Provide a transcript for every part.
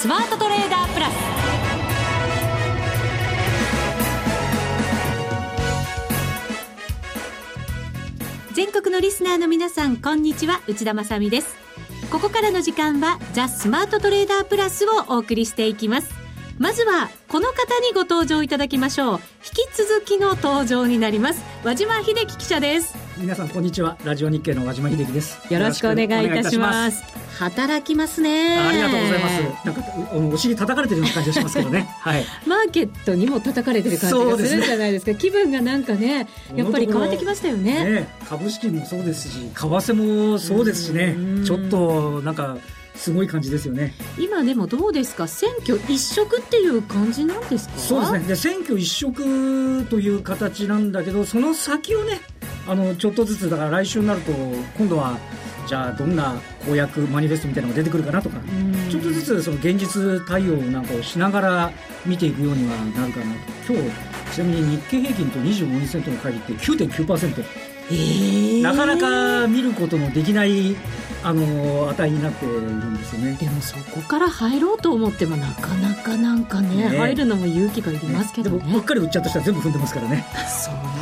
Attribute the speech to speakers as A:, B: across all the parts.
A: スマートトレーダープラス。全国のリスナーの皆さんこんにちは。内田まさです。ここからの時間はザ・スマートトレーダープラスをお送りしていきます。まずはこの方にご登場いただきましょう。引き続きの登場になります。和島秀樹記者です。
B: 皆さんこんにちは。ラジオ日経の和島秀樹です。
A: よろしくお願いいたします。働きますね。
B: ありがとうございます。なんかお尻叩かれてるような感じがしますけどね。はい。
A: マーケットにも叩かれてる感じがするんじゃないですか、ね、気分がなんかねやっぱり変わってきましたよね。ね
B: 株式もそうですし為替もそうですしね。ちょっとなんかすごい感じですよね。
A: 今でもどうですか？選挙一色っていう感じなんですか？
B: そうですね。で選挙一色という形なんだけどその先をねあのちょっとずつだから来週になると今度はじゃあどんな公約マニフェストみたいなのが出てくるかなとかちょっとずつその現実対応なんかをしながら見ていくようにはなるかなと。今日ちなみに日経平均と25日線との会議って9.9%えー、なかなか見ることのできないあの値になっているんですよね。
A: でもそこから入ろうと思ってもなかなかなんかね、ね、入るのも勇気がいりますけどね、
B: ね、でもばっかり売っちゃった人は全部踏んでますからね。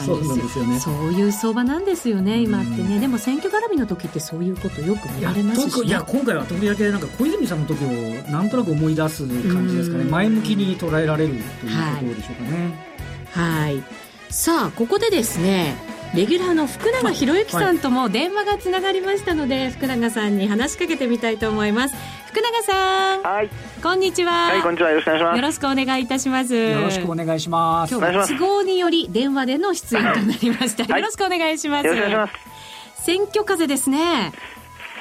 A: そうなんですよ。ね。そういう相場なんですよね今ってね。でも選挙絡みの時ってそういうことよく見られますし、
B: ね、いや今回は時々なんか小泉さんの時をなんとなく思い出す感じですかね。前向きに捉えられるということでしょうかね。
A: はい、はい、さあここでですねレギュラーの福永博之さんとも電話がつながりましたので、はい、福永さんに話しかけてみたいと思います。福永さん。
C: はい。
A: こんにちは。
C: はいこんにちは。よろしくお願いします。
A: よろしくお願いいたします。
B: よろしくお願いします。
A: 今日は都合により電話での出演となりました、はい、よろしくお願いします、
C: よろしくお願いします。
A: 選挙風ですね。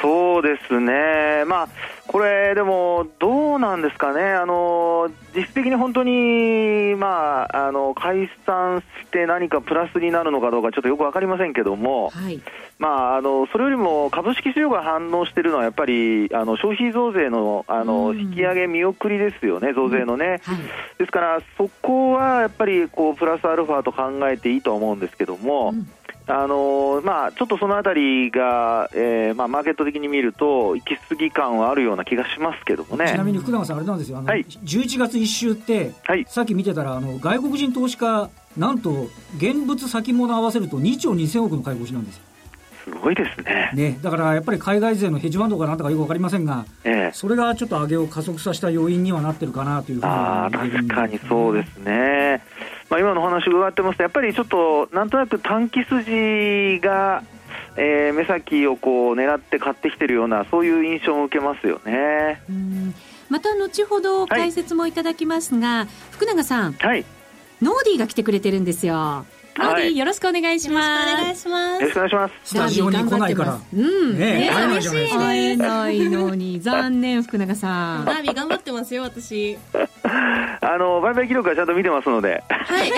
C: そうですね、まあ、これ、でも、どうなんですかね、あの実質的に本当に、まあ、あの解散して何かプラスになるのかどうか、ちょっとよく分かりませんけども、はい、まあ、あのそれよりも株式市場が反応しているのは、やっぱりあの消費増税のあの、引き上げ見送りですよね、増税のね。うん。はい、ですから、そこはやっぱりこうプラスアルファと考えていいと思うんですけども。うんあのまあ、ちょっとそのあたりが、えーまあ、マーケット的に見ると、行き過ぎ感はあるような気がしますけどもね。
B: ちなみに福永さん、あれなんですよ、あのはい、11月1週って、はい、さっき見てたらあの、外国人投資家、なんと現物先物合わせると2兆2000億の買い越しなんですよ。
C: すごいですね。
B: ね。だからやっぱり海外勢のヘッジファンドかなんとかよく分かりませんが、ええ、それがちょっと上げを加速させた要因にはなってるかなというふうに
C: あ確かにそうですね。まあ、今の話伺ってますと、やっぱりちょっとなんとなく短期筋が、えー、目先をこう狙って買ってきてるような、そういう印象を受けますよね。
A: また後ほど解説もいただきますが、はい、福永さん、はい、ノーディーが来てくれてるんですよ。ノーディーよろしくお願いします。
D: お願いします。
C: よろしくお願いします。
B: スタジオに来ないから。
A: うん。
D: ねえ、嬉しい。会
A: えないのに、残念、福永さ
D: ん。ダービー頑張ってますよ、私。
C: あの、売買記録はちゃんと見てますので。はい。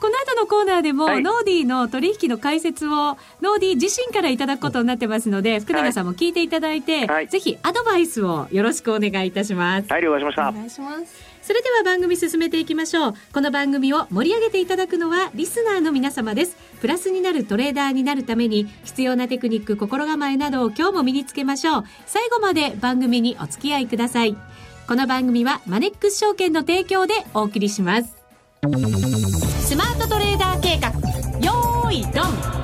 A: この後のコーナーでも、はい、ノーディーの取引の解説を、ノーディー自身からいただくことになってますので、福永さんも聞いていただいて、はい、ぜひアドバイスをよろしくお願いいたします。
C: はい、了解しました。
D: お願いします。
A: それでは番組進めていきましょう。この番組を盛り上げていただくのはリスナーの皆様です。プラスになるトレーダーになるために必要なテクニック、心構えなどを今日も身につけましょう。最後まで番組にお付き合いください。この番組はマネックス証券の提供でお送りします。画、よーい、ドン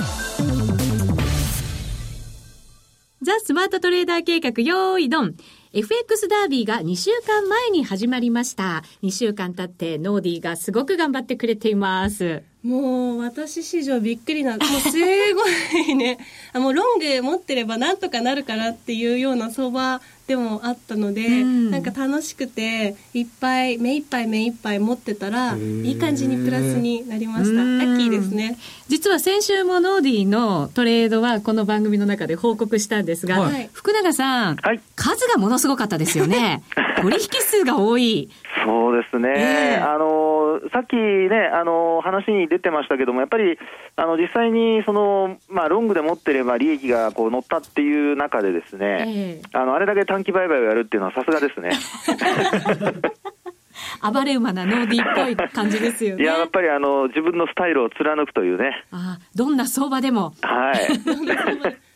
A: ザ・スマートトレーダー計画、よーい、ドン FX ダービーが2週間前に始まりました。2週間経ってノーディーがすごく頑張ってくれています。
D: もう私史上びっくりな、もうすごいね、あもうロング持ってればなんとかなるからっていうような相場でもあったので、うん、なんか楽しくていっぱい目いっぱい目いっぱい持ってたらいい感じにプラスになりました。ラッキーですね。
A: 実は先週もノーディーのトレードはこの番組の中で報告したんですが、はい、福永さん、はい、数がものすごかったですよね。取引数が多い。
C: そうですね、えー、あのさっきねあの話に出てましたけどもやっぱりあの実際にその、まあ、ロングで持ってれば利益がこう乗ったっていう中でですね、えー、あのあれだけ短期売買をやるっていうのはさすがですね。
A: 暴れ馬なノーディーっぽい感じですよね。
C: いや、やっぱりあの、自分のスタイルを貫くというね。
A: あどんな相場でも。
C: はい。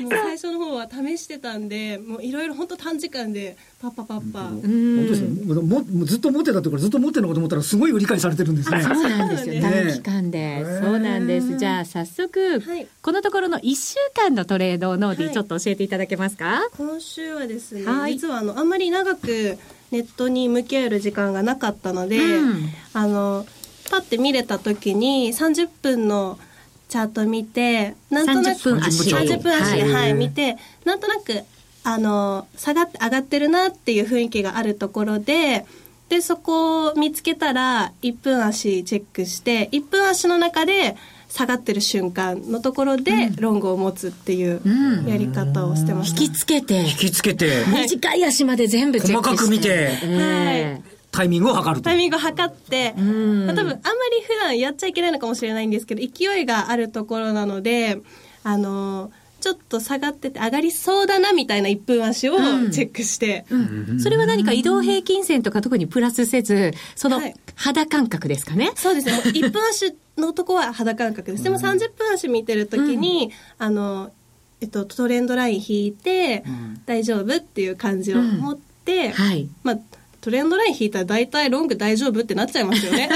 D: もう最初の方は試してたんでもういろいろ本当短時間でパッパパッパ、
B: 本当ですね。もうもずっと持ってたところずっと持ってるのかと思ったらすごい理解されてるんですね。
A: そうなんですよ、
D: ね
A: 短期間で。そうなんです。じゃあ早速、
D: はい。
A: このところの1週間のトレードをノーディちょっと教えていただけますか、
D: 今週はですね、
A: はい。
D: 実はあのあんまり長くネットに向き合える時間がなかったので、
A: うん。
D: あのパッて見れた時に30分のチャート見てなんとなく
A: 30分足
D: 30分足で、
B: はい。
D: はい見てなんとなくあの下がって上がってるなっていう雰囲気があるところででそこを見つけたら1分足チェックして1分足の中で下がってる瞬間のところでロングを持つっていう
A: うん。
D: やり方をしてました。
A: 引きつけて、
B: 引きつけて。
A: 短い。足まで全部チェックして。
B: 細かく見て
A: ええ
B: タイミングを測ると。
D: タイミングを測って、
A: ん。
D: まあ多分あんまり普段やっちゃいけないのかもしれないんですけど勢いがあるところなのであのちょっと下がってて上がりそうだなみたいな1分足を
A: うん。
D: チェックして、
A: うん。それは何か移動平均線とか特にプラスせず、その
D: はい。
A: 肌感覚ですかね？
D: そうですね。もう1分足のとこは肌感覚です。でも30分足見てる時に、あのえっと、トレンドライン引いて、大丈夫っていう感じを持って、
A: はい。
D: まあトレンドライン引いたら大体ロング大丈夫ってなっちゃいますよね。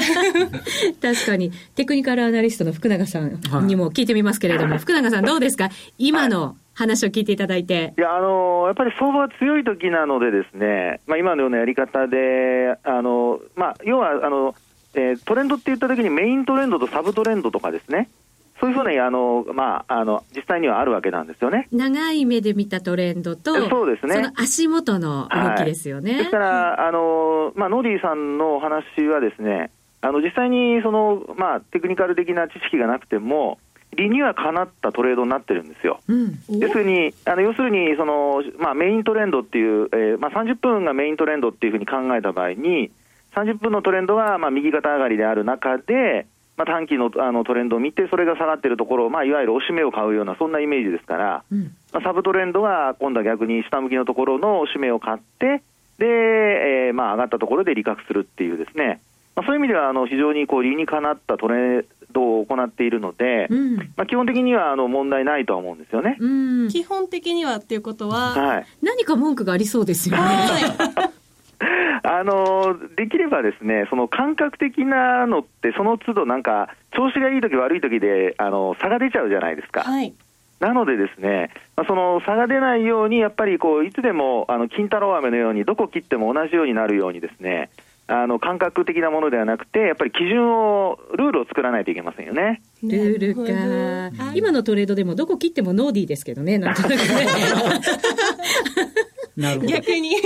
A: 確かに、テクニカルアナリストの福永さんにも聞いてみますけれども、福永さんどうですか？今の話を聞いていただいて。
C: いや、あのやっぱり相場が強い時なのでですね、まあ、今のようなやり方で、あのまあ、要はあの、えートレンドって言った時にメイントレンドとサブトレンドとかですね、そういうふうなあの、まあ、あの実際にはあるわけなんですよね。
A: 長い目で見たトレンドと、
C: そうですね
A: その足元の動きですよね。
C: ですから、あのまあ、ノーディーさんのお話はですね、あの実際にその、まあ、テクニカル的な知識がなくても、理にはかなったトレードになってるんですよ。
A: うん。
C: 要するに、あの要するにその、まあ、メイントレンドっていう、えーまあ、30分がメイントレンドっていうふうに考えた場合に、30分のトレンドがまあ右肩上がりである中で、まあ、短期のあのトレンドを見て、それが下がってるところを、まあ、いわゆる押し目を買うような、そんなイメージですから、
A: うん。
C: まあ、サブトレンドが今度は逆に下向きのところの押し目を買って、で、えーまあ、上がったところで利確するっていうですね、まあ、そういう意味ではあの非常にこう理にかなったトレードを行っているので、
A: うん。
C: まあ、基本的にはあの問題ないとは思うんですよね。
A: うん。
D: 基本的にはっていうことは、
C: はい
A: 何か文句がありそうですよね。
D: は い
C: あのできればですね、その感覚的なのって、その都度なんか、調子がいいとき、悪いときであの差が出ちゃうじゃないですか。
D: はい
C: なのでですね、まあ、その差が出ないように、やっぱりこういつでもあの金太郎飴のように、どこ切っても同じようになるようにですね、あの感覚的なものではなくて、やっぱり基準を、ルールを作らないといけませんよね。
A: ルールか。今のトレードでもどこ切ってもノーディーですけどね、なんとなくね。
B: なるほど
D: 逆に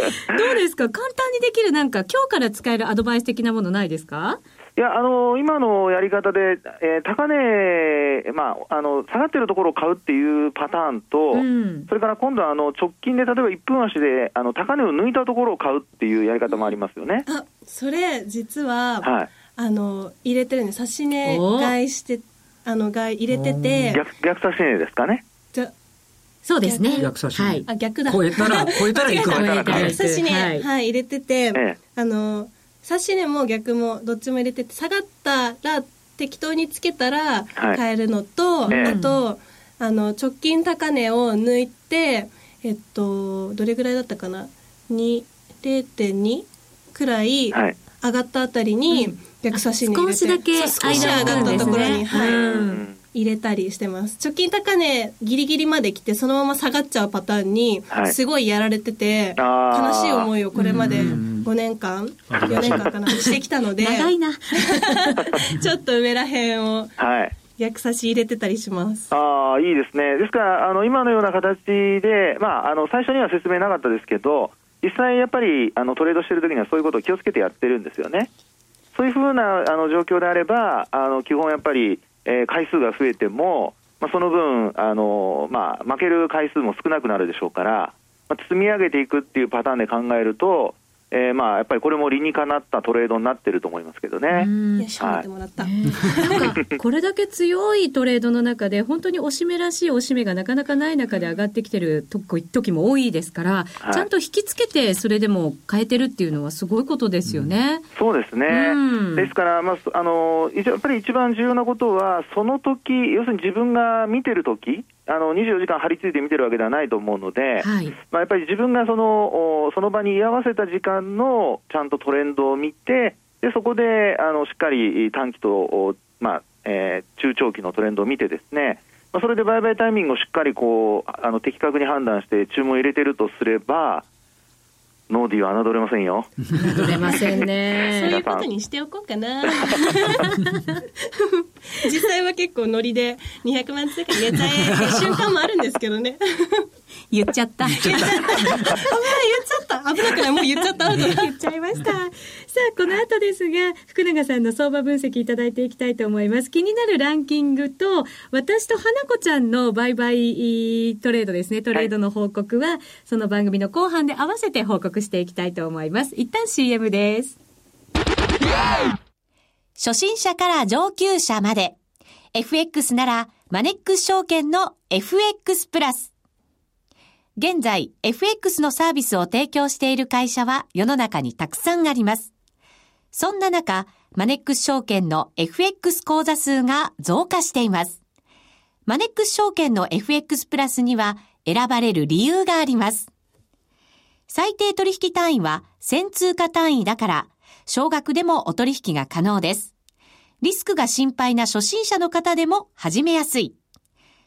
A: どうですか？簡単にできるなんか今日から使えるアドバイス的なものないですか？
C: いや、あの今のやり方で、えー高値、まあ、あの下がってるところを買うっていうパターンと、
A: うん。
C: それから今度はあの直近で例えば1分足であの高値を抜いたところを買うっていうやり方もありますよね。
D: あそれ実は、
C: はい。
D: あの入れてるんで指し値買いしてあの買い入れてて
C: 逆逆差し値ですかね。
A: そうですね。
B: 逆。差し
A: はい。
D: あ逆だ。
B: 超えたら 超えたらいくわ
A: 超えたら
C: はい
A: いく
D: 指し値、
A: は
D: はい。い。入れてて、
C: え
D: あの指し値も逆もどっちも入れてて下がったら適当につけたら
C: はい。
D: 買えるのと、
C: ええ。
D: あとあの直近高値を抜いてえっとどれぐらいだったかな？2 0.2くらい
C: はい。
D: 上がったあたりに逆差し値入れて、
A: 少しだけ
D: そう少し。上がったところに、はい、
A: うん
C: うん
D: 入れたりしてます。直近高値ギリギリまで来てそのまま下がっちゃうパターンに
C: はい。
D: すごいやられてて、
C: あー。
D: 悲しい思いをこれまで
B: うん。
D: 5年間4年間かなしてきたので
A: 長いな。
D: ちょっと上らへんを
C: はい。
D: 逆差し入れてたりします。
C: ああいいですね、ですからあの今のような形で、まあ、あの最初には説明なかったですけど、実際やっぱりあのトレードしてる時にはそういうことを気をつけてやってるんですよね。そういうふうなあの状況であれば、あの基本やっぱり、えー回数が増えても、まあ、その分あの、まあ、負ける回数も少なくなるでしょうから、まあ、積み上げていくっていうパターンで考えると、えーまあ、やっぱりこれも理にかなったトレードになってると思いますけどね。
A: うん。
D: よし褒めてもらった、
A: なんか、これだけ強いトレードの中で、本当に押し目らしい押し目がなかなかない中で上がってきてる時時も多いですから、
C: はい。
A: ちゃんと引きつけて、それでも変えてるっていうのはすごいことですよね。
C: そうですね、
A: うん。
C: ですから、まあ、あのやっぱり一番重要なことは、その時要するに自分が見てる時あの24時間張り付いて見てるわけではないと思うので、
A: はい。
C: まあ、やっぱり自分がそのおその場に居合わせた時間のちゃんとトレンドを見て、でそこであのしっかり短期と、おまあえー中長期のトレンドを見て、ですね、まあ、それで売買タイミングをしっかりこうあの的確に判断して注文を入れてるとすれば、ノーディーは侮れませんよ。
A: 取れません
D: そう
A: ね。
D: いうことにしておこうかな 実際は結構ノリで200万通貨入れちゃえっていう瞬間もあるんですけどね
A: 言っちゃった。
D: 言っちゃった危ない言っちゃった危なくないもう言っちゃった
A: 言っちゃいました。さあ、この後ですが、福永さんの相場分析いただいていきたいと思います。気になるランキングと、私と花子ちゃんの売買トレードですね、トレードの報告は、その番組の後半で合わせて報告していきたいと思います。一旦 CM です。初心者から上級者まで。FX なら、マネックス証券の FX プラス。現在、FX のサービスを提供している会社は世の中にたくさんあります。そんな中、マネックス証券の FX 口座数が増加しています。マネックス証券の FX プラスには選ばれる理由があります。最低取引単位は1000通貨単位だから、少額でもお取引が可能です。リスクが心配な初心者の方でも始めやすい。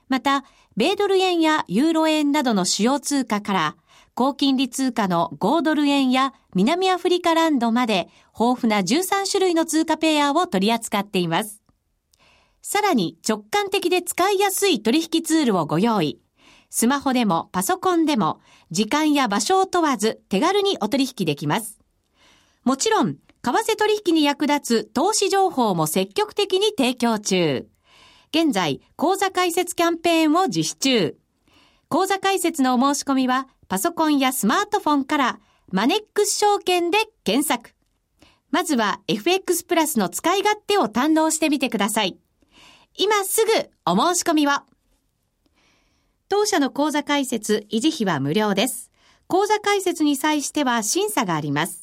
A: また、米ドル円やユーロ円などの主要通貨から、高金利通貨の5ドル円や南アフリカランドまで豊富な13種類の通貨ペアを取り扱っています。さらに直感的で使いやすい取引ツールをご用意。スマホでもパソコンでも時間や場所を問わず手軽にお取引できます。もちろん、為替取引に役立つ投資情報も積極的に提供中。現在、講座開設キャンペーンを実施中。講座開設のお申し込みは、パソコンやスマートフォンから、マネックス証券で検索。まずは FX プラスの使い勝手を堪能してみてください。今すぐお申し込みを。当社の講座開設、維持費は無料です。講座開設に際しては審査があります。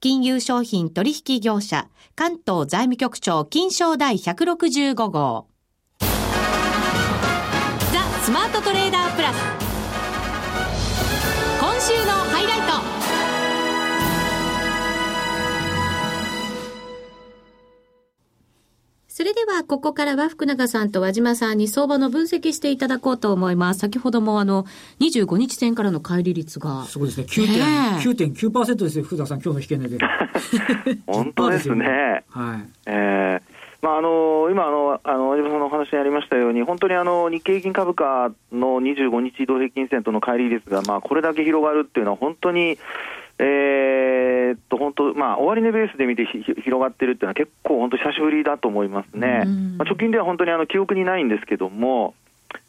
A: 金融商品取引業者、関東財務局長金賞第165号。ザ・スマートトレーダープラス。今週のハイライト。それでは、ここからは福永さんと和島さんに相場の分析していただこうと思います。先ほどもあの、25日線からの乖離率が。
B: すごいですね。
A: ねえ
B: 9.9%ですよ、福田さん、今日の引け値で。
C: 本当ですね。
B: はい。
C: えーまああの今あの、あの、和島さんのお話にありましたように、本当にあの日経平均株価の25日移動平均線との乖離率が、まあ、これだけ広がるっていうのは、本当に、えーっと、本当、まあ、終値ベースで見てひ広がってるっていうのは、結構本当、久しぶりだと思いますね。
A: うん
C: まあ、直近では本当にあの記憶にないんですけども、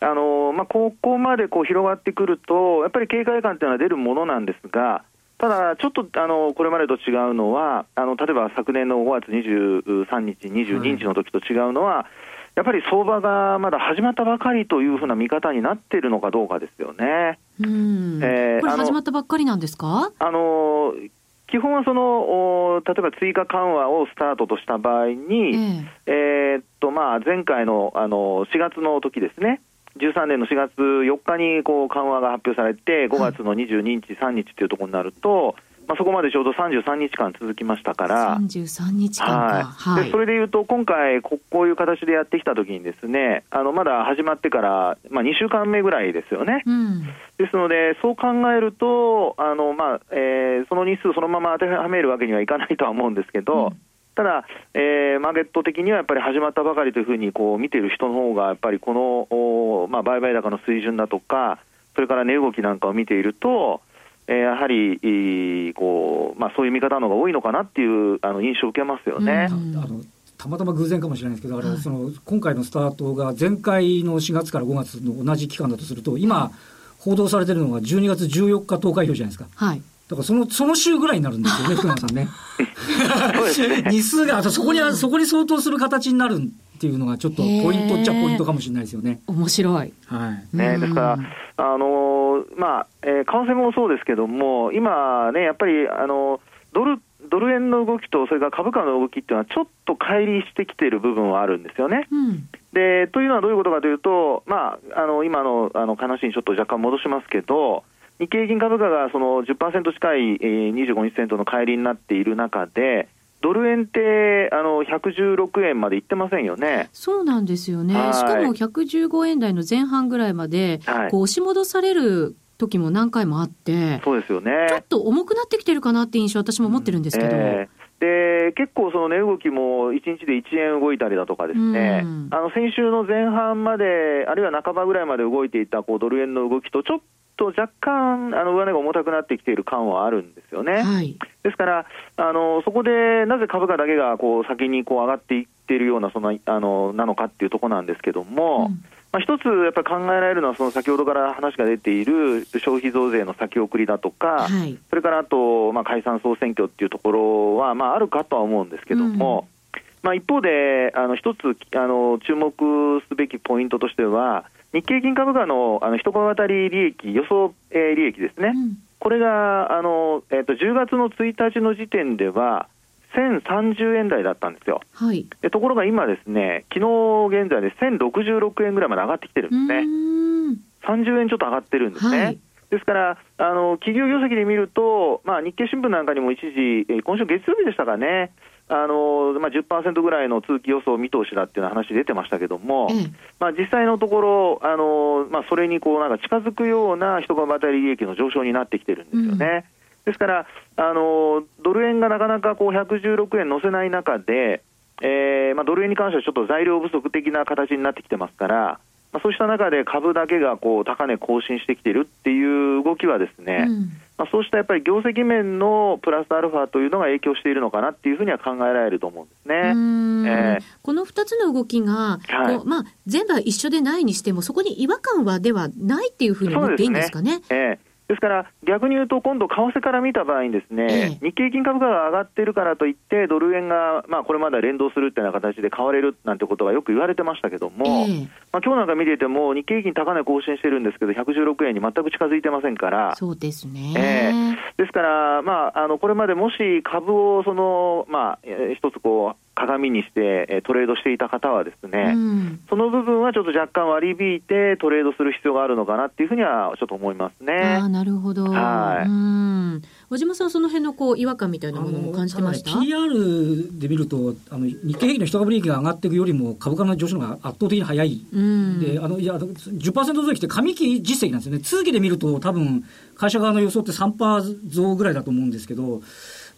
C: あのまあ、ここまでこう広がってくると、やっぱり警戒感っていうのは出るものなんですが、ただ、ちょっとあのこれまでと違うのは、あの例えば昨年の5月23日、22日の時と違うのは、やっぱり相場がまだ始まったばかりというふうな見方になっているのかどうかですよね。
A: うん。これ
C: えーあの
A: 始まったばっかりなんですか？
C: あの基本はそのお例えば追加緩和をスタートとした場合に、
A: え
C: え。ーっとまあ、前回のあの4月の時ですね、13年の4月4日にこう緩和が発表されて、5月の22日、3日というところになると、まあ、そこまでちょうど33日間続きましたから。
A: 33日間か。
C: はい
A: はい
C: でそ。れでいうと、今回こ、こういう形でやってきたときにですね、あのまだ始まってから、まあ、2週間目ぐらいですよね。
A: うん。
C: ですので、そう考えると、あのまあえーその日数そのまま当てはめるわけにはいかないとは思うんですけど、
A: うん
C: ただ、えーマーケット的にはやっぱり始まったばかりというふうにこう見ている人の方が、やっぱりこの、おまあ、売買高の水準だとか、それから値動きなんかを見ていると、えーやはりこう、まあ、そういう見方の方が多いのかなっていうあの印象を受けますよね。
A: うん
B: あのたまたま偶然かもしれないですけど、あれその今回のスタートが前回の4月から5月の同じ期間だとすると、今、報道されてるのが12月14日投開票じゃないですか。
A: はい。
B: だからその、その週ぐらいになるんですよね、福永さんね。
C: そうですね。
B: 日数が、あとそこに、そこに相当する形になるっていうのがちょっとポイントっちゃポイントかもしれないですよね。
A: 面白い。
B: はい。
C: ね、
A: うん
C: ですから、あのーまあ、えー為替もそうですけども、今ね、やっぱり、あのードル、ドル円の動きと、それから株価の動きっていうのは、ちょっと乖離してきている部分はあるんですよね。
A: うん。
C: でというのはどういうことかというと、まあ、あの今のあの話にちょっと若干戻しますけど、日経平均株価がその10%近い、えー、25日線との乖離になっている中で、ドル円ってあの116円までいってませんよね。
A: そうなんですよね。
C: はい
A: しかも115円台の前半ぐらいまで、
C: はい
A: こう押し戻される時も何回もあって、
C: そうですよね。
A: ちょっと重くなってきてるかなって印象私も持ってるんですけど。
C: えーで結構、その値動きも1日で1円動いたりだとかですね、
A: うん
C: あの先週の前半まで、あるいは半ばぐらいまで動いていたこうドル円の動きと、ちょっと若干、あの上値が重たくなってきている感はあるんですよね。
A: はい。
C: ですから、あのそこでなぜ株価だけがこう先にこう上がっていっているようなそのあのなのかっていうところなんですけども、
A: うん
C: まあ、一つやっぱり考えられるのは、その先ほどから話が出ている消費増税の先送りだとか、
A: はい。
C: それからあと、まあ、解散・総選挙っていうところは、まあ、あるかとは思うんですけども、まあ、一方で、あの一つあの注目すべきポイントとしては、日経金株価のあの一株当たり利益、予想、えー利益ですね、
A: うん
C: これがあの、えっと10月の1日の時点では、1030円台だったんですよ。
A: はい。
C: でところが今ですね、昨日現在で1066円ぐらいまで上がってきてるんですね。
A: うーん
C: 30円ちょっと上がってるんですね。
A: はい
C: ですから、あの企業業績で見ると、まあ、日経新聞なんかにも一時、えー今週月曜日でしたかね、あのまあ、10%ぐらいの通期予想見通しだっていう話出てましたけども、
A: ええ。
C: まあ、実際のところ、あのまあ、それにこうなんか近づくような一株当たり利益の上昇になってきてるんですよね。ですから、あのドル円がなかなかこう116円乗せない中で、えーまあ、ドル円に関してはちょっと材料不足的な形になってきてますから、まあ、そうした中で株だけがこう高値更新してきているっていう動きはですね、
A: うん
C: まあ、そうしたやっぱり業績面のプラスアルファというのが影響しているのかなっていうふうには考えられると思うんです
A: う
C: ね。ええ。
A: この2つの動きが、
C: はい。
A: まあ、全部は一緒でないにしても、そこに違和感はではないっていうふうに思っていいんですかね。
C: ええですから、逆に言うと、今度、為替から見た場合にですね、
A: ええ。
C: 日経平均株価が上がってるからといって、ドル円が、まあ、これまでは連動するっていうような形で買われるなんてことがよく言われてましたけども、
A: ええ。
C: まあ今日なんか見ていても、日経平均高値更新してるんですけど、116円に全く近づいてませんから、
A: そうですね。
C: ええ。ですから、まあ、あのこれまでもし株をその、まあ、えー一つこう鏡にしてえートレードしていた方はですね、
A: うん
C: その部分はちょっと若干割り引いてトレードする必要があるのかなっていうふうにはちょっと思いますね。
A: ああ、なるほど。
C: はい
A: うん。小島さん、その辺のこう違和感みたいなものも感じてました？
B: ね PR で見るとあの日経平均の一株利益が上がっていくよりも株価の上昇が圧倒的に早い。
A: うん。
B: であのいやあの10%増益って上期実績なんですよね、通期で見ると、多分会社側の予想って3%増ぐらいだと思うんですけど、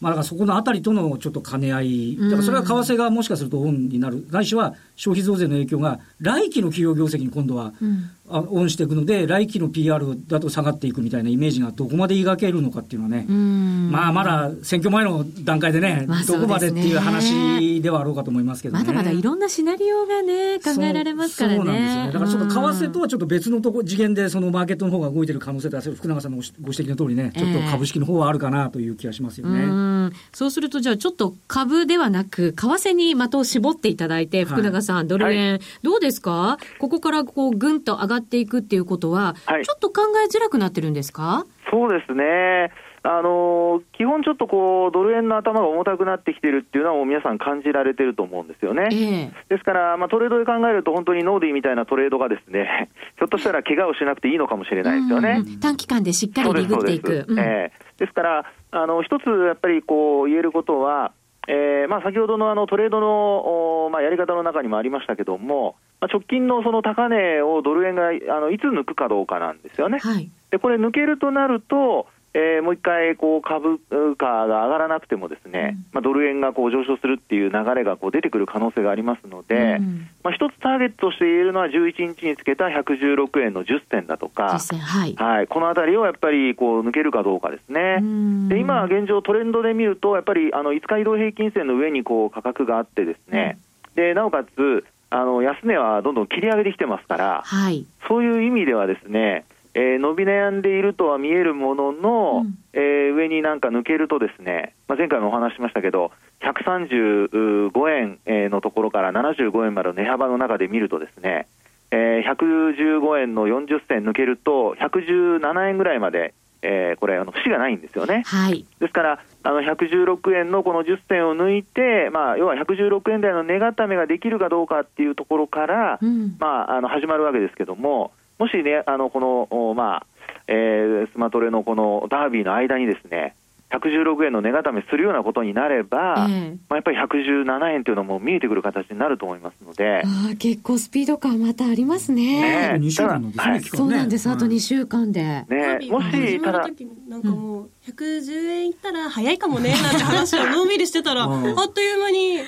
B: まあ、だからそこのあたりとのちょっと兼ね合い、だからそれは為替がもしかするとオンになる、ないしは消費増税の影響が来期の企業業績に今度は
A: うん
B: あオンしていくので、来期の PR だと下がっていくみたいなイメージがどこまで描けるのかっていうのはね、
A: うん
B: まあまだ選挙前の段階でね、
A: まあ
B: どこまでっていう話ではあろうかと思いますけどね。
A: まだまだいろんなシナリオがね、考えられますからね。
B: そうなんですよね。だからちょっと為替と
A: は、
B: はちょっと別のとこ次元でそのマーケットの方が動いてる可能性って福永さんのご指摘の通りね、ちょっと株式の方はあるかなという気がしますよね。
A: うんそうすると、じゃあちょっと株ではなく、為替に的を絞っていただいて、福永さん、ドル円、どうですか？ここからこう、ぐんと上がっていくっていうことは、
C: はい。
A: ちょっと考えづらくなってるんですか？
C: そうですね。あの基本ちょっとこうドル円の頭が重たくなってきてるっていうのはもう皆さん感じられてると思うんですよね。
A: ええ。
C: ですから、まあ、トレードで考えると本当にノーディーみたいなトレードがですね、ひょっとしたら怪我をしなくていいのかもしれないですよね。
A: うん短期間でしっかりリグっていく。
C: そうですそうです。
A: うん。
C: ええ。ですから、あの一つやっぱりこう言えることは、えーまあ、先ほどのあのトレードの、おまあ、やり方の中にもありましたけども、まあ、直近のその高値をドル円があのいつ抜くかどうかなんですよね。
A: はい。
C: でこれ抜けるとなると、えーもう一回こう株価が上がらなくてもですね、まあ、ドル円がこう上昇するっていう流れがこう出てくる可能性がありますので、
A: うん
C: まあ、一つターゲットとして言えるのは11日につけた116円の10銭だとか
A: はい。
C: はい、このあたりをやっぱりこう抜けるかどうかですね。
A: うん
C: で今現状トレンドで見るとやっぱりあの5日移動平均線の上にこう価格があってですね、でなおかつあの安値はどんどん切り上げてきてますから、
A: はい。
C: そういう意味ではですね、えー伸び悩んでいるとは見えるものの、
A: うん
C: えー上になんか抜けるとですね、まあ、前回もお話ししましたけど、135円えーのところから75円までの値幅の中で見るとですね、えー115円の40銭抜けると、117円ぐらいまで、えーこれ、あの節がないんですよね。
A: はい。
C: ですから、あの116円のこの10銭を抜いて、まあ、要は116円台の値固めができるかどうかっていうところから、
A: うん。
C: まあ、あの始まるわけですけども、もしね、あのこの、おまあえースマトレのこのダービーの間にですね、116円の値固めするようなことになれば、
A: ええ。
C: まあ、やっぱり117円というのも見えてくる形になると思いますので、
A: ああ、結構スピード感またありますね。
C: ね
B: あと2週間のですね、
C: はい
A: そうなんです。あと2週間で。
C: ね、
D: も
C: もし、ただ、
D: 時なんかもう110円いったら早いかもねなんて話をのんびりしてたらあ
B: うん。
D: っという間に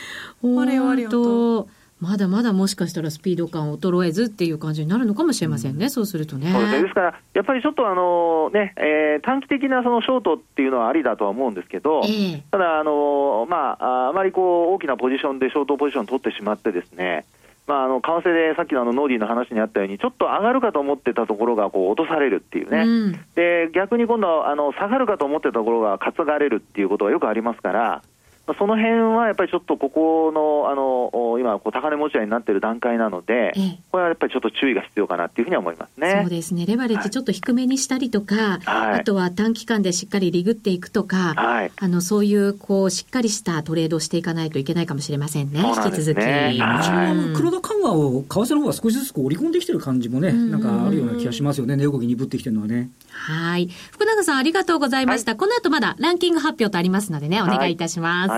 D: あれよあれよと
A: まだまだもしかしたらスピード感衰えずっていう感じになるのかもしれませんね、そうするとね。
C: ですね、ですから、やっぱりちょっとあの、ねえー短期的なそのショートっていうのはありだとは思うんですけど、
A: ええ。
C: ただ、あのまあ、ああまりこう大きなポジションでショートポジション取ってしまってですね、まあ、あの為替でさっきのあのノーディーの話にあったように、ちょっと上がるかと思ってたところがこう落とされるっていうね、
A: うん。
C: で逆に今度はあの下がるかと思ってたところが担がれるっていうことがよくありますから、まあその辺はやっぱりちょっとここのあのお今、こう高値持ち合いになっている段階なので
A: ええ、
C: これはやっぱりちょっと注意が必要かなっていうふうには思いますね。
A: そうですね。レバレッジちょっと低めにしたりとか、
C: はい
A: あとは短期間でしっかりリグっていくとか、
C: はい
A: あの、そういう、こう、しっかりしたトレードをしていかないといけないかもしれませんね。
C: んです
A: 引き続き。
C: ねはい
B: 黒田緩和を為替の方が少しずつこう織り込んできてる感じもね、
A: うん
B: なんかあるような気がしますよね、値動き鈍ってきてるのはね。
A: はい。福永さんありがとうございました。この後まだランキング発表とありますのでね、お願いいたします。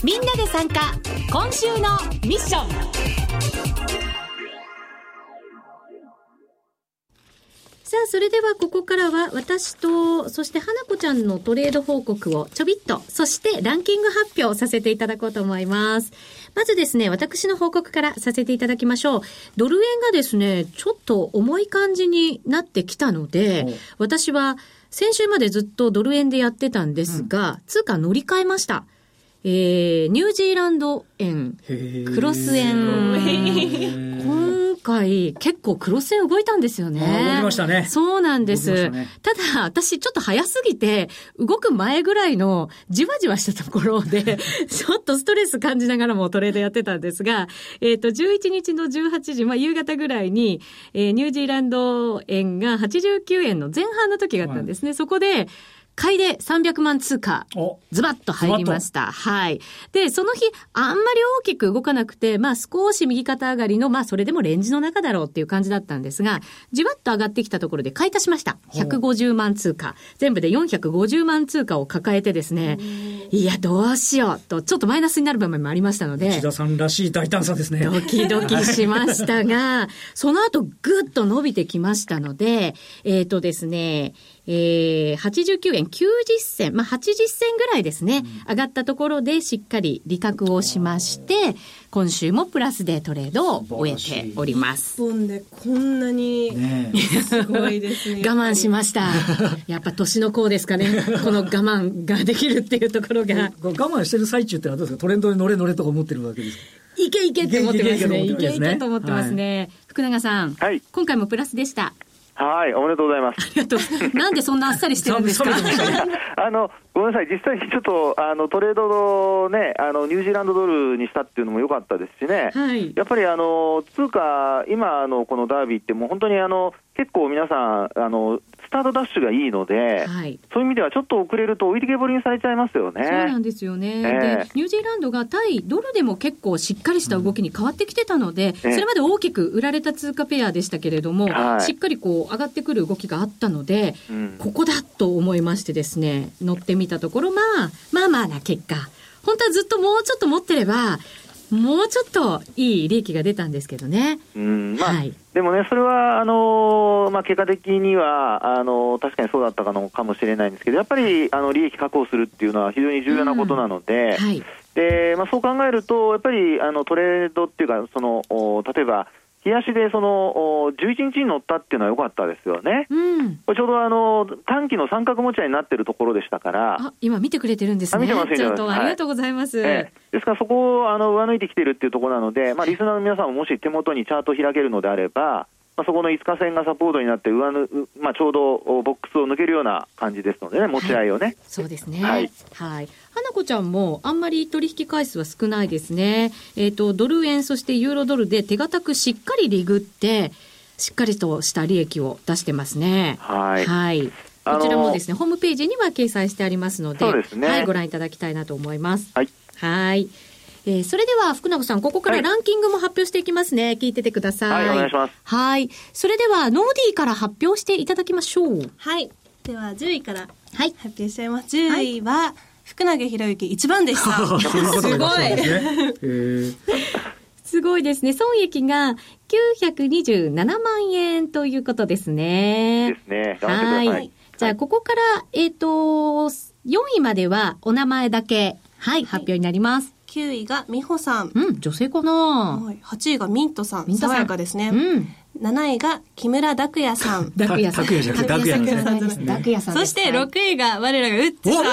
C: はい
A: みんなで参加今週のミッションさあ、それではここからは私と、そして花子ちゃんのトレード報告をちょびっと、そしてランキング発表させていただこうと思います。まずですね、私の報告からさせていただきましょう。ドル円がですね、ちょっと重い感じになってきたので
B: お、
A: 私は先週までずっとドル円でやってたんですが、通貨乗り換えました。えー、ニュージーランド円、クロス円今回結構クロス円動いたんですよね。
B: 動きましたね。
A: そうなんです。
B: ね。
A: ただ、私ちょっと早すぎて、動く前ぐらいのじわじわしたところで、ちょっとストレス感じながらもトレードやってたんですが、えっ、と、11日の18時、まあ夕方ぐらいに、えーニュージーランド円が89円の前半の時があったんですね。そこで、買いで300万通貨
B: お
A: ズバッと入りました。はい。で、その日、あんまり大きく動かなくて、まあ少し右肩上がりの、まあそれでもレンジの中だろうっていう感じだったんですが、じわっと上がってきたところで買い足しました。150万通貨。全部で450万通貨を抱えてですね、いや、どうしようと、ちょっとマイナスになる場面もありましたので
B: 内、田さんらしい大胆さですね。
A: ドキドキしましたが、その後ぐっと伸びてきましたので、えっ、とですね、えー、89円90銭、まあ、80銭ぐらいですね、上がったところでしっかり利確をしまして、今週もプラスでトレードを終えております。
D: 本でこんなに
B: ね
D: すごいですね
A: 我慢しました。やっぱ年の功ですかね。この我慢ができるっていうところが。
B: 我慢してる最中ってのはどうですか？トレンドに乗れ乗れとか思ってるわけですか？
A: いけいけって思ってますね。い
B: いけいけいけ
A: けいけと思ってますね。福永さん、
C: はい
A: 今回もプラスでした。
C: はい、おめでとうございます。
A: ありがとう。なんでそんなあっさりしてるんですか？
C: あのごめんなさい、実際にちょっとあのトレードのね、あのニュージーランドドルにしたっていうのも良かったですしね、
A: はい。
C: やっぱりあの通貨、今のこのダービーって、もう本当にあの結構皆さんあの、スタートダッシュがいいので、
A: はい。
C: そういう意味ではちょっと遅れると置いてけぼりにされちゃいますよね。
A: そうなんですよね、
C: ええ
A: でニュージーランドが対ドルでも結構しっかりした動きに変わってきてたので、
C: ええ
A: それまで大きく売られた通貨ペアでしたけれども、
C: はい
A: しっかりこう上がってくる動きがあったので、
C: うん
A: ここだと思いましてですね、乗ってみたところ、まあ、まあまあな結果。本当はずっともうちょっと持ってれば、もうちょっといい利益が出たんですけどね。
C: うんまあ
A: はい
C: でもね、それはあのーまあ、結果的にはあのー確かにそうだったかのかもしれないんですけど、やっぱりあの利益確保するっていうのは非常に重要なことなので、
A: はい。
C: でまあ、そう考えると、やっぱりあのトレードっていうか、そのお例えば、日足でそのお11日に乗ったっていうのは良かったですよね。
A: うん。
C: これちょうどあの短期の三角持ち合いになってるところでしたから、
A: あ、今見てくれてるんですね。
C: あ見てます
A: ちょっとありがとうございます。
C: ええですからそこをあの上抜いてきてるっていうところなので、まあ、リスナーの皆さんももし手元にチャートを開けるのであれば、まあ、そこの5日線がサポートになって上ぬ、まあ、ちょうどボックスを抜けるような感じですのでね、持ち合いをね。はい、
A: そうですね。はい。はい。花子ちゃんもあんまり取引回数は少ないですね。えっ、ー、と、ドル円、そしてユーロドルで手堅くしっかりリグって、しっかりとした利益を出してますね。
C: はい。
A: はい。こちらもですね、ホームページには掲載してありますので、
C: そうですね。
A: はい、ご覧いただきたいなと思います。
C: はい。
A: はい。えー、それでは福永さん、ここからランキングも発表していきますね。はい、聞いててくださ
C: い。はい、お願いします。
A: はい。それでは、ノーディーから発表していただきましょう。
D: はい。では、10位から発表しちゃいます。10位は、はい、福永博之1番でした。
B: すご
A: い。すごいですね。損益が927万円ということですね。
C: ですね。
A: はい。じゃあ、ここから、えっ、ー、と、4位まではお名前だけ、はい、発表になります。
D: 9位が美穂さん。
A: うん、女性かな、
D: はい、8位がミントさん。ミントさん爽やかですね。
A: うん。
D: 7位が木村拓也 さん。
B: 拓也さん。拓也じゃなくて拓也
A: さんです。拓也さん
D: そして6位が我らがウッチさん。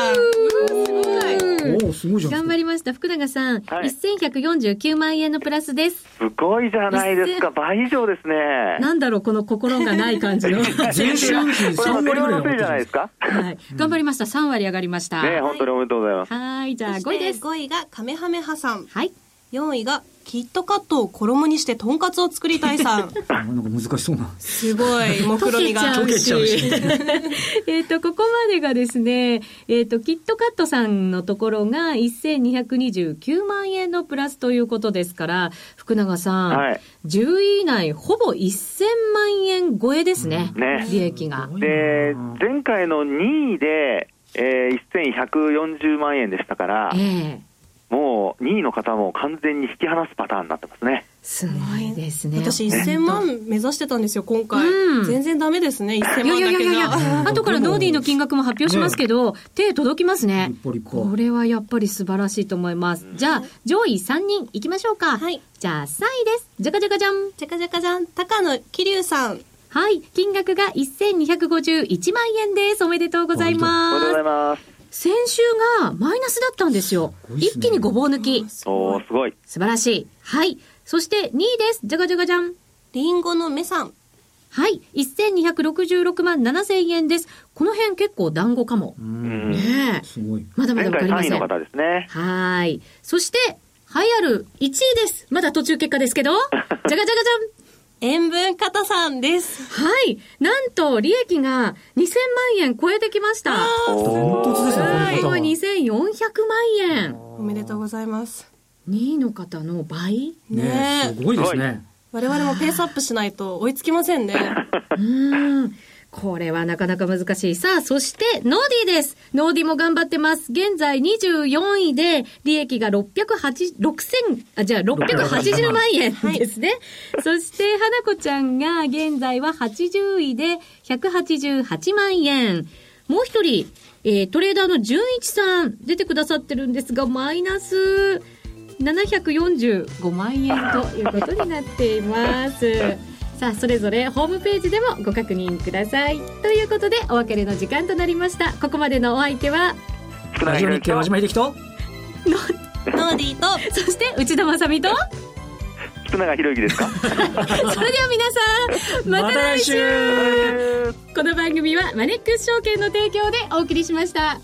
B: おすごいじゃん。
A: 頑張りました。福永さん。はい、1149万円のプラスです。
C: すごいじゃないですか。倍以上ですね。
A: なんだろう、この心がない感じの。
B: 全収益3割ぐらい
C: じゃないですか。
A: はい。頑張りました。3割上がりました。
C: ね本当におめでとうございます。
A: はい。じゃあ5位です。
D: 5位がカメハメハさん。
A: はい。
D: 4位がキットカットを衣にしてとんかつを作りたいさん。
B: なんか難しそうな。
D: すごい、目論みが。
B: 溶けちゃうし。
A: えっと、ここまでがですね、えっ、ー、と、キットカットさんのところが1229万円のプラスということですから、福永さん、はい、10位以内、ほぼ1000万円超えですね。
C: うん、ね
A: 利益が。
C: で、前回の2位で、えー、1140万円でしたから、えーもう2位の方も完全に引き離すパターンになってますね。
A: すごいですね。
D: 私1000万目指してたんですよ、今回。うん、全然ダメですね、1000万。いやいやいやい
A: や、後からノーディーの金額も発表しますけど、ね、手届きますね。これはやっぱり素晴らしいと思います。じゃあ、上位3人いきましょうか。
D: はい。
A: じゃあ3位です。じゃかじゃかじゃん。
D: じゃかじゃかじゃん。高野桐生さん。
A: はい。金額が1251万円です。おめでとうございます。
C: おめでとうございます。
A: 先週がマイナスだったんですよ。すね、一気にごぼう抜き。
C: おすごい。
A: 素晴らしい。はい。そして2位です。じゃがじゃがじゃん。
D: リンゴの目さん。
A: はい。1266万7000円です。この辺結構団子かも。ね
B: すごい。
A: まだまだわかりません。
C: の方ですね。
A: はい。そして、栄えある1位です。まだ途中結果ですけど。じゃがじゃがじゃん。
D: 塩分型さんです。
A: はい。なんと、利益が2000万円超えてきました。
B: 本当ですね、
A: この方。今2400万円。
D: おめでとうございます。
A: 2位の方の倍？
B: ねすごいですね。
D: 我々もペースアップしないと追いつきませんね。
A: うん。これはなかなか難しい。さあ、そして、ノーディです。ノーディも頑張ってます。現在24位で、利益が608、6000、あ、じゃあ680万円ですね。はい、そして、花子ちゃんが現在は80位で188万円。もう一人、えー、トレーダーの純一さん出てくださってるんですが、マイナス745万円ということになっています。さあそれぞれホームページでもご確認ください。ということでお別れの時間となりました。ここまでのお相手は
B: ラジオ日経和島秀樹とノ
D: ーディーと
A: そして内田まさみと
C: 福永博之ですかそれで
A: は皆さんまた来週この番組はマネックス証券の提供でお送りしました。